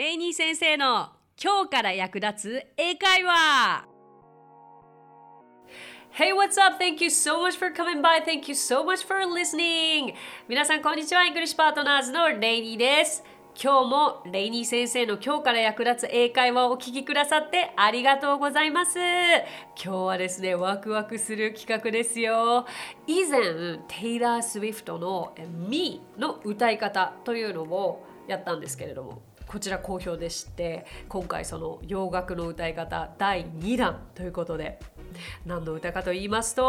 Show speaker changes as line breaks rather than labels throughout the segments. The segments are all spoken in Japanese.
レイニー先生の今日から役立つ英会話 Hey, what's up? Thank you so much for coming by. Thank you so much for listening. 皆さん、こんにちは。 English Partners のレイニーです。今日もレイニー先生の今日から役立つ英会話をお聞きくださってありがとうございます。今日はですね、ワクワクする企画ですよ。以前、テイラー・スウィフトの Me の歌い方というのをやったんですけれども、こちら好評でして今回その洋楽の歌い方第2弾ということで何の歌かと言いますと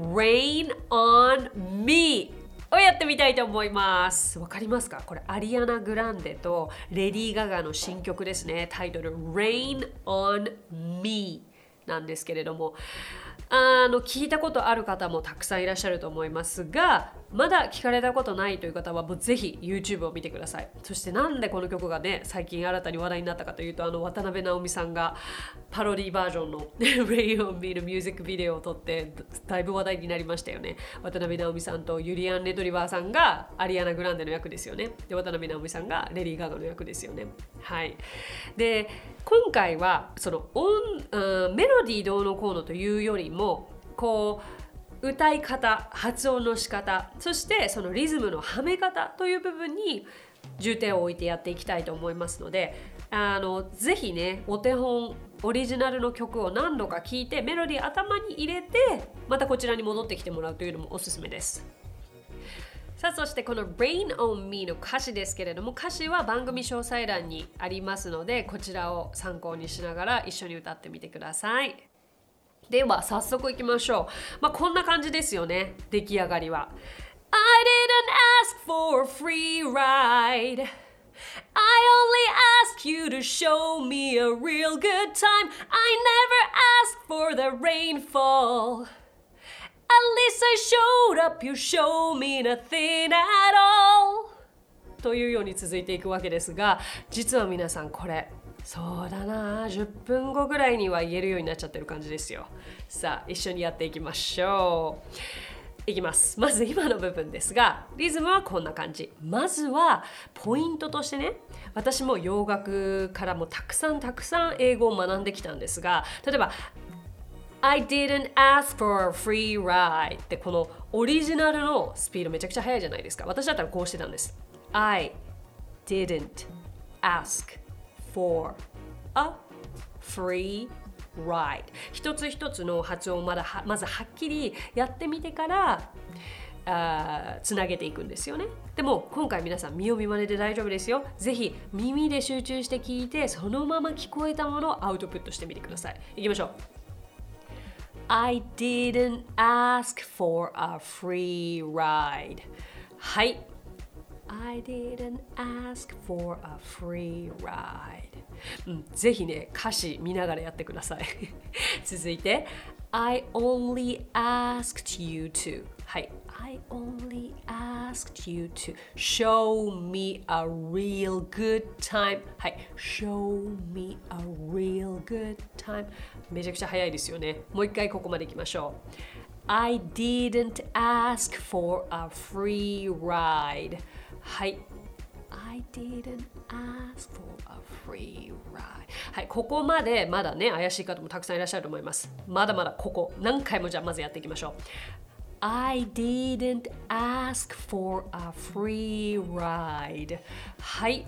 Rain on Me をやってみたいと思います。わかりますか？これアリアナ・グランデとレディー・ガガの新曲ですね。タイトル Rain on Me なんですけれども。あの聞いたことある方もたくさんいらっしゃると思いますがまだ聞かれたことないという方はもうぜひ YouTube を見てください。そしてなんでこの曲がね最近新たに話題になったかというとあの渡辺直美さんがパロディバージョンの Rain on Me のミュージックビデオを撮ってだいぶ話題になりましたよね。渡辺直美さんとユリアン・レトリバーさんがアリアナ・グランデの役ですよね。で渡辺直美さんがレディー・ガガの役ですよね。はい。で今回はその音、うん、メロディーどうのこうのというよりもこう歌い方発音の仕方そしてそのリズムのはめ方という部分に重点を置いてやっていきたいと思いますのであのぜひねお手本オリジナルの曲を何度か聴いてメロディー頭に入れてまたこちらに戻ってきてもらうというのもおすすめです。さあそしてこの Rain on Me の歌詞ですけれども歌詞は番組詳細欄にありますのでこちらを参考にしながら一緒に歌ってみてくださいでは早速いきましょうまあこんな感じですよね出来上がりは I didn't ask for a free ride I only ask you to show me a real good time I never asked for the rainfall At least I showed up, you show me nothing at all というように続いていくわけですが実は皆さんこれそうだな。10分後ぐらいには言えるようになっちゃってる感じですよ。さあ一緒にやっていきましょう。いきます。まず今の部分ですがリズムはこんな感じ。まずはポイントとしてね私も洋楽からもたくさんたくさん英語を学んできたんですが例えば I didn't ask for a free ride ってこのオリジナルのスピードめちゃくちゃ速いじゃないですか。私だったらこうしてたんです。I didn't ask for a free ride. 一つ一つの発音をまだまずはっきりやってみてからあつなげていくんですよね。でも今回皆さん見読み真似で大丈夫ですよ。ぜひ耳で集中して聞いてそのまま聞こえたものをアウトプットしてみてください。いきましょう。I didn't ask for a free ride. はい。I didn't ask for a free ride. うん、ぜひね、歌詞見ながらやってください。続いて、I only asked you to. はい。I only asked you to show me a real good time はい show me a real good time めちゃくちゃ早いですよねもう一回ここまでいきましょう I didn't ask for a free ride はい I didn't ask for a free ride はい、ここまでまだね怪しい方もたくさんいらっしゃると思いますまだまだここ何回もじゃあまずやっていきましょう I didn't ask for a free ride. はい。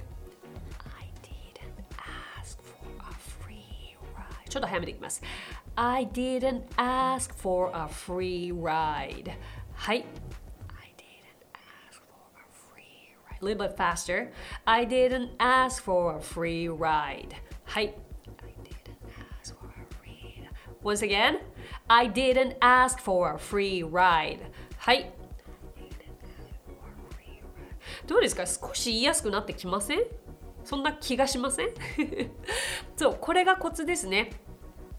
I didn't ask for a free ride. ちょっと早めていきます。I didn't ask for a free ride. はい。I didn't ask for a free ride. A little bit faster. I didn't ask for a free ride. はい。I didn't ask for a free ride. Once again. I didn't ask for a free ride はいどうですか少し言いやすくなってきませんそんな気がしませんそうこれがコツですね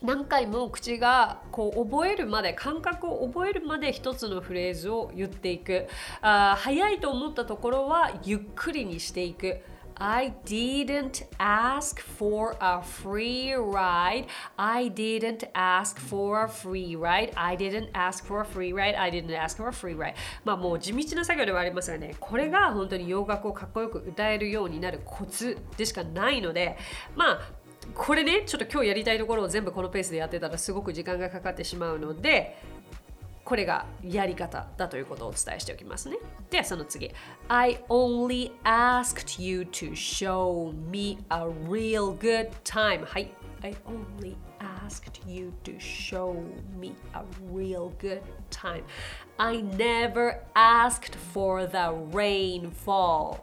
何回も口がこう覚えるまで感覚を覚えるまで一つのフレーズを言っていくあ早いと思ったところはゆっくりにしていく I didn't ask for a free ride. I didn't ask for a free ride. I didn't ask for a free ride. I didn't ask for a free ride. まあもう地道な作業ではありますがね、これが本当に洋楽をかっこよく歌えるようになるコツでしかないので、まあこれね、ちょっと今日やりたいところを全部このペースでやってたらすごく時間がかかってしまうので、これがやり方だということをお伝えしておきますね。ではその次。I only asked you to show me a real good time. はい。I only asked you to show me a real good time. I never asked for the rainfall.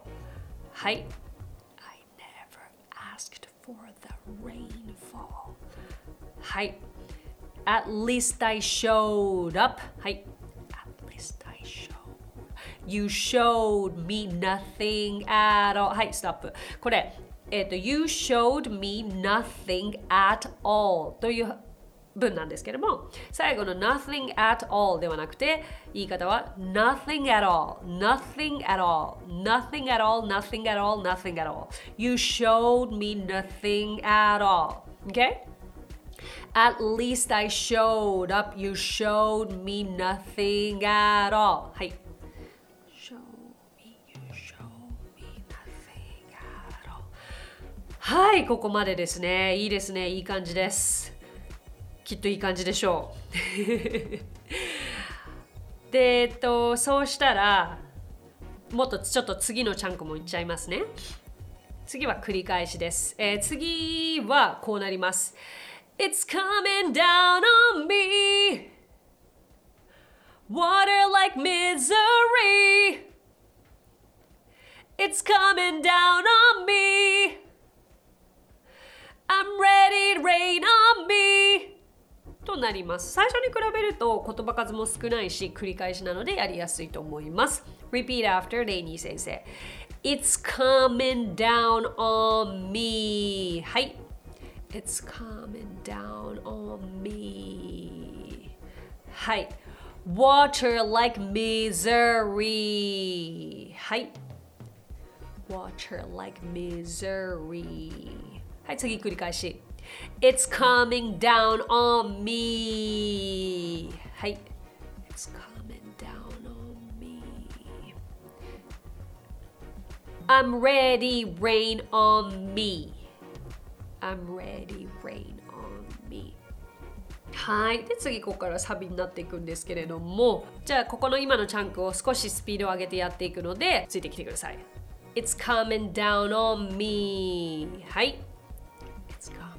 はい。rainfall. はい。At least I showed up. はい。At least I showed. You showed me nothing at all. はい、ストップ。これ、えっ、ー、と、You showed me nothing at all という 文なんですけども、最後の nothing at all ではなくて、言い方は nothing at all, nothing at all, nothing at all, nothing at all, nothing at all. You showed me nothing at all. Okay? At least I showed up. You showed me nothing at all. はい。はい、ここまでですね。いいですね。いい感じです。きっといい感じでしょう。で、えっと、そうしたら、もっとちょっと次のチャンクもいっちゃいますね。次は繰り返しです。えー、次はこうなります。It's coming down on me. Water like misery. It's coming down on me. I'm ready to rain on me. となります。最初に比べると言葉数も少ないし繰り返しなのでやりやすいと思います。Repeat after レイニー先生。It's coming down on me. はい。It's coming down on me. はい。Water like misery. はい。Water like misery. はい、次繰り返し。It's coming down on me. はい。It's coming down on me. I'm ready, rain on me. I'm ready, rain on me はいで次ここからサビになっていくんですけれどもじゃあここの今のチャンクを少しスピードを上げてやっていくのでついてきてください It's coming down on me はい It's coming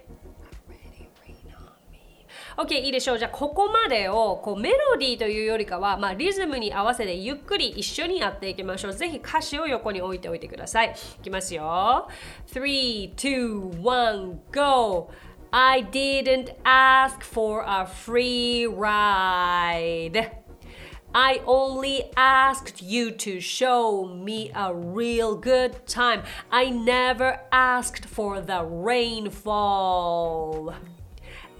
OK いいでしょうじゃあここまでをこうメロディーというよりかは、まあ、リズムに合わせてゆっくり一緒にやっていきましょうぜひ歌詞を横に置いておいてくださいいきますよ3 2 1 go I didn't ask for a free ride. I only asked you to show me a real good time. I never asked for the rainfall.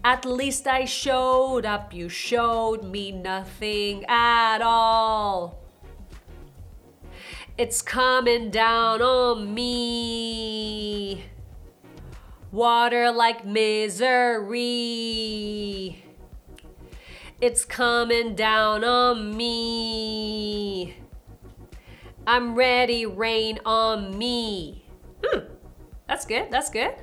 At least I showed up, you showed me nothing at all. It's coming down on me water like misery. It's coming down on me. I'm ready, rain on me. Hmm, that's good, that's good.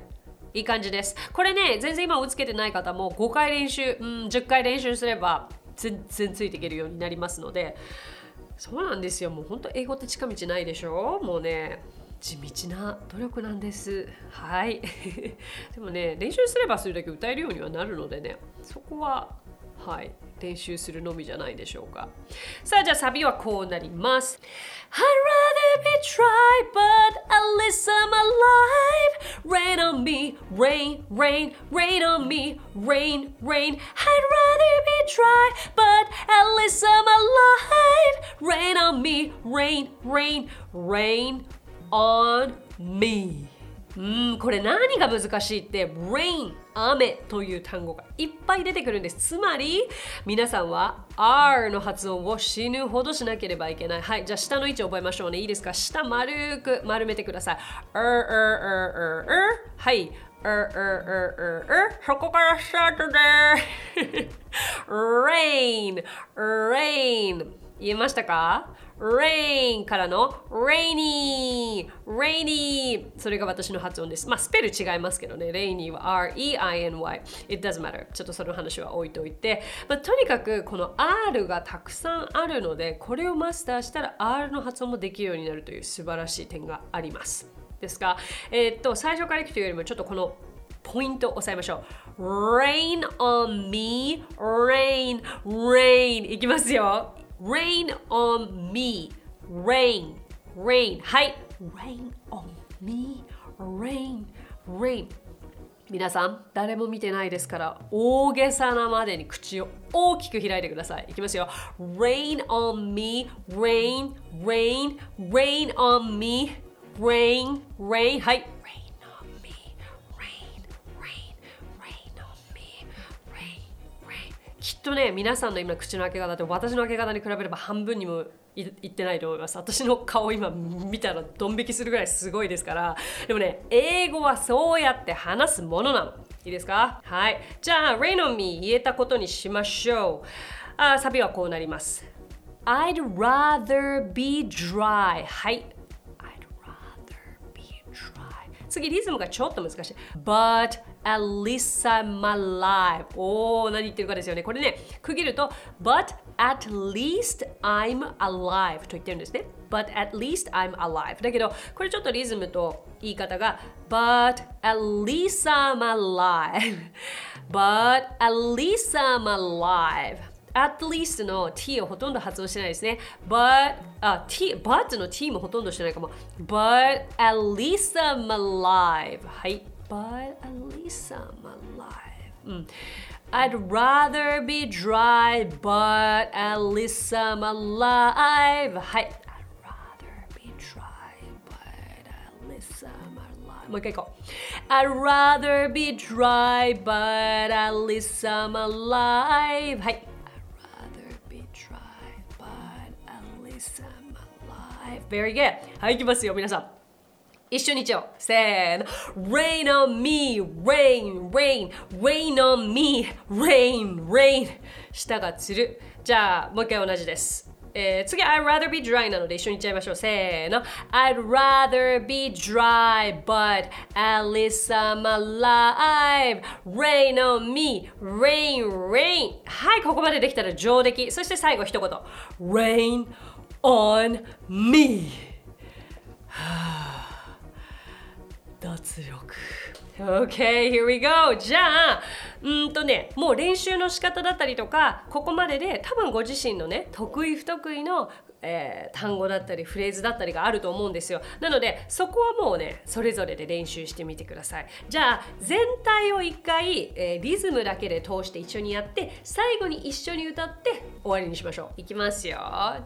いい感じです。これね、全然今追いつけてない方も5回練習、うん、10回練習すれば全然ついていけるようになりますので、そうなんですよ。もうほんと英語って近道ないでしょ？もうね、地道な努力なんですはい でもね練習すればするだけ歌えるようにはなるのでねそこははい練習するのみじゃないでしょうかさあじゃあサビはこうなります I'd rather be tried but at least I'm alive Rain on me, rain, rain, rain on me, rain, rain I'd rather be tried but at least I'm alive Rain on me, rain, rain, rain on me うんこれ何が難しいって rain 雨という単語がいっぱい出てくるんです。つまり皆さんは R の発音を死ぬほどしなければいけない。はいじゃあ下の位置を覚えましょうね。いいですか？下丸く丸めてください。Er, er, er, er, はい。Er, er, er, R R そこからスタートで。Rain rain 言えましたか？Rain からの rainy rainy それが私の発音です。まあスペル違いますけどね。rainy は R-E-I-N-Y it doesn't matter ちょっとその話は置いといて、まあ、とにかくこの R がたくさんあるのでこれをマスターしたら R の発音もできるようになるという素晴らしい点があります。ですが、えー、っと最初からいくというよりもちょっとこのポイントを押さえましょう。rain on me rain rain いきますよ。Rain on me rain rain はい rain on me rain rain 皆さん誰も見てないですから大げさなまでに口を大きく開いてくださいいきますよ rain on me rain rain rain on me rain rain はいきっとね皆さんの今口の開け方って私の開け方に比べれば半分にもいってないと思います私の顔今見たらドン引きするぐらいすごいですから。でもね英語はそうやって話すものなの。いいですか？はい。じゃあ Rain on me 言えたことにしましょう。あサビはこうなります。I'd rather be dry. はい。I'd rather be dry. 次リズムがちょっと難しい。But at least I'm alive おー何言ってるかですよねこれね区切ると but at least I'm alive と言ってるんですね but at least I'm alive だけどこれちょっとリズムと言い方が but at least I'm alive but at least I'm alive at least の t をほとんど発音してないですね。but, あ、t, but の t もほとんどしてないかも。but at least I'm alive. はい。but at least I'm alive. Mm. I'd rather be dry, but at least I'm alive. Hi. I'd rather be dry, but at least I'm alive. もう一回行こう。I'd rather be dry, but at least I'm alive. はい。I'd rather be dry, but at least I'm alive. Very good. はい、いきますよ、皆さん。 一緒に言っちゃおう。せーの。Rain on me, rain, rain, rain on me, rain, rain. 舌がつる。じゃあ、もう一回同じです。えー、次、I'd rather be dry なので一緒に言っちゃいましょう。せーの。I'd rather be dry, but at least I'm alive. Rain on me, rain, rain. はい、ここまでできたら上出来。そして最後一言。Rain on me. 脱力 OK, here we go! じゃあ、うんとね、もう練習の仕方だったりとか、ここまでで多分ご自身のね、得意不得意の、えー、単語だったりフレーズだったりがあると思うんですよ。なので、そこはもうね、それぞれで練習してみてください。じゃあ、全体を一回、えー、リズムだけで通して一緒にやって、最後に一緒に歌って終わりにしましょう。いきますよ。若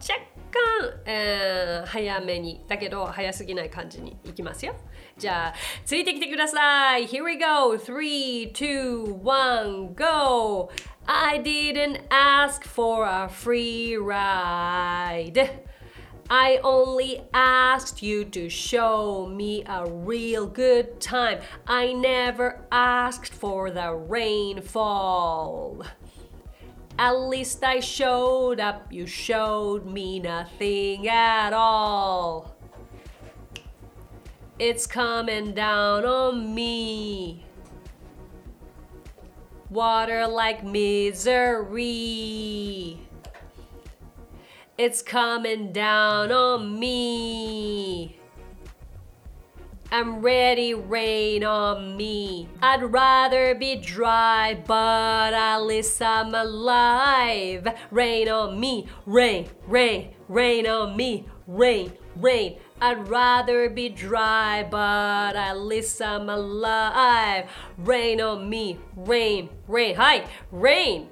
干、えー、早めに、だけど早すぎない感じにいきますよ。じゃあ、ついてきてください。Here we go. 3, 2, 1, go! I didn't ask for a free ride. I only asked you to show me a real good time. I never asked for the rainfall. At least I showed up, you showed me nothing at all. It's coming down on me. Water like misery. It's coming down on me. I'm ready, rain on me. I'd rather be dry, but at least I'm alive. Rain on me, rain, rain, rain on me, rain, rain. I'd rather be dry, but at least I'm alive. Rain on me, rain, rain. Hi, rain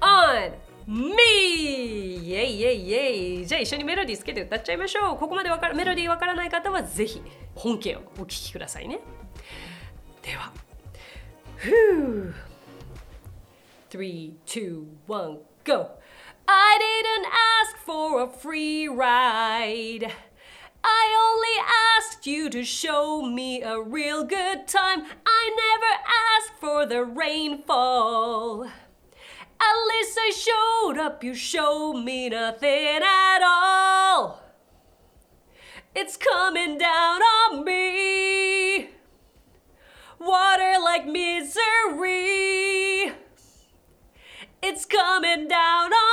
on me! イェイイェイイェイじゃあ一緒にメロディーつけて歌っちゃいましょう。ここまでわかメロディーわからない方はぜひ本家をお聞きくださいね。では。ふ Three, two, one, go! I didn't ask for a free ride. I only asked you to show me a real good time. I never asked for the rainfall. At least I showed up, you showed me nothing at all. It's coming down on me. Water like misery. It's coming down on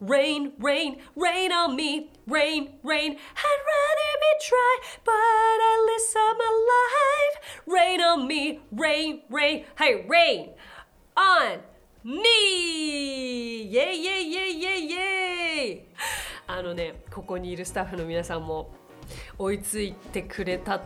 rain, rain, rain on me, rain, rain. I'd rather be dry, but at least I'm alive. Rain on me, rain, rain. Hey, rain on me! イェイイェイイェイイェイイェイあのね、ここにいるスタッフの皆さんも追いついてくれた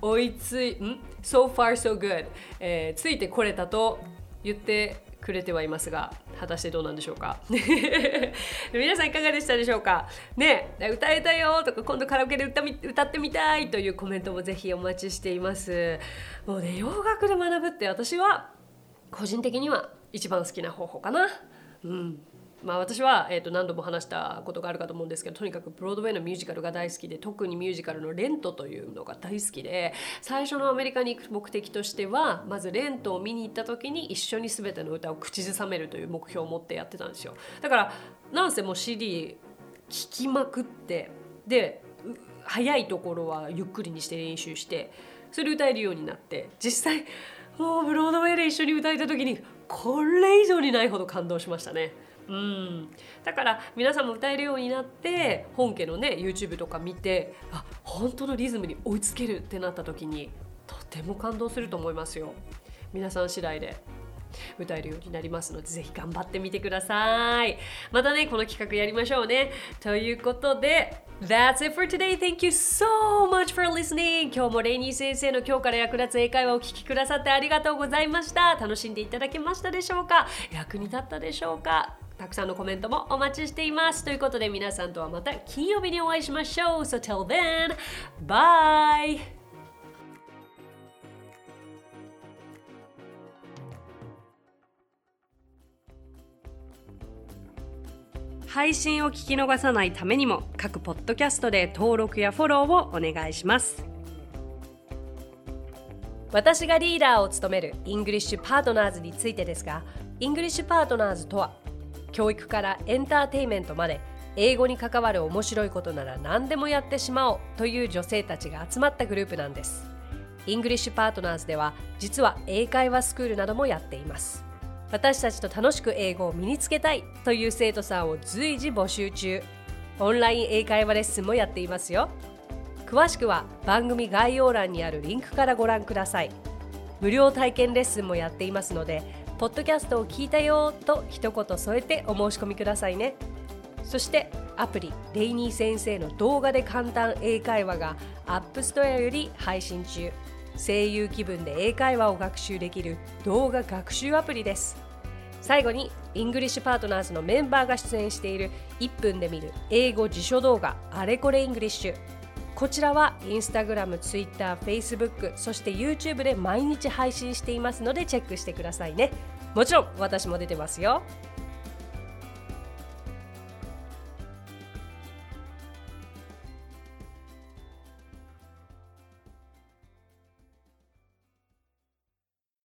追いついん So far so good、えー、ついてこれたと言ってくれてはいますが果たしてどうなんでしょうか。皆さんいかがでしたでしょうか。ね歌えたよとか今度カラオケで歌歌ってみたいというコメントもぜひお待ちしています。もうね洋楽で学ぶって私は個人的には一番好きな方法かな。うん。まあ、私は、えー、と何度も話したことがあるかと思うんですけどとにかくブロードウェイのミュージカルが大好きで特にミュージカルの「レント」というのが大好きで最初のアメリカに行く目的としてはまずレントを見に行った時に一緒に全ての歌を口ずさめるという目標を持ってやってたんですよだからなんせもう CD 聴きまくってで早いところはゆっくりにして練習してそれ歌えるようになって実際もうブロードウェイで一緒に歌えた時にこれ以上にないほど感動しましたね。うん、だから皆さんも歌えるようになって本家のね YouTube とか見てあ本当のリズムに追いつけるってなった時にとても感動すると思いますよ皆さん次第で歌えるようになりますのでぜひ頑張ってみてくださいまたねこの企画やりましょうねということで That's it for today. Thank you so much for listening. 今日もレイニー先生の今日から役立つ英会話をお聞きくださってありがとうございました。楽しんでいただけましたでしょうか？役に立ったでしょうか？たくさんのコメントもお待ちしています。ということで皆さんとはまた金曜日にお会いしましょう。So till then, bye! 配信を聞き逃さないためにも各ポッドキャストで登録やフォローをお願いします私がリーダーを務める English Partners についてですが English Partners とは教育からエンターテインメントまで英語に関わる面白いことなら何でもやってしまおうという女性たちが集まったグループなんです。 English Partners では実は英会話スクールなどもやっています。私たちと楽しく英語を身につけたいという生徒さんを随時募集中。オンライン英会話レッスンもやっていますよ。詳しくは番組概要欄にあるリンクからご覧ください。無料体験レッスンもやっていますのでポッドキャストを聞いたよと一言添えてお申し込みくださいね。そしてアプリレイニー先生の動画で簡単英会話が App Store より配信中。声優気分で英会話を学習できる動画学習アプリです。最後に English Partners のメンバーが出演している1分で見る英語辞書動画あれこれ English。こちらはインスタグラム、ツイッター、フェイスブック、そして YouTube で毎日配信していますのでチェックしてくださいね。もちろん私も出てますよ。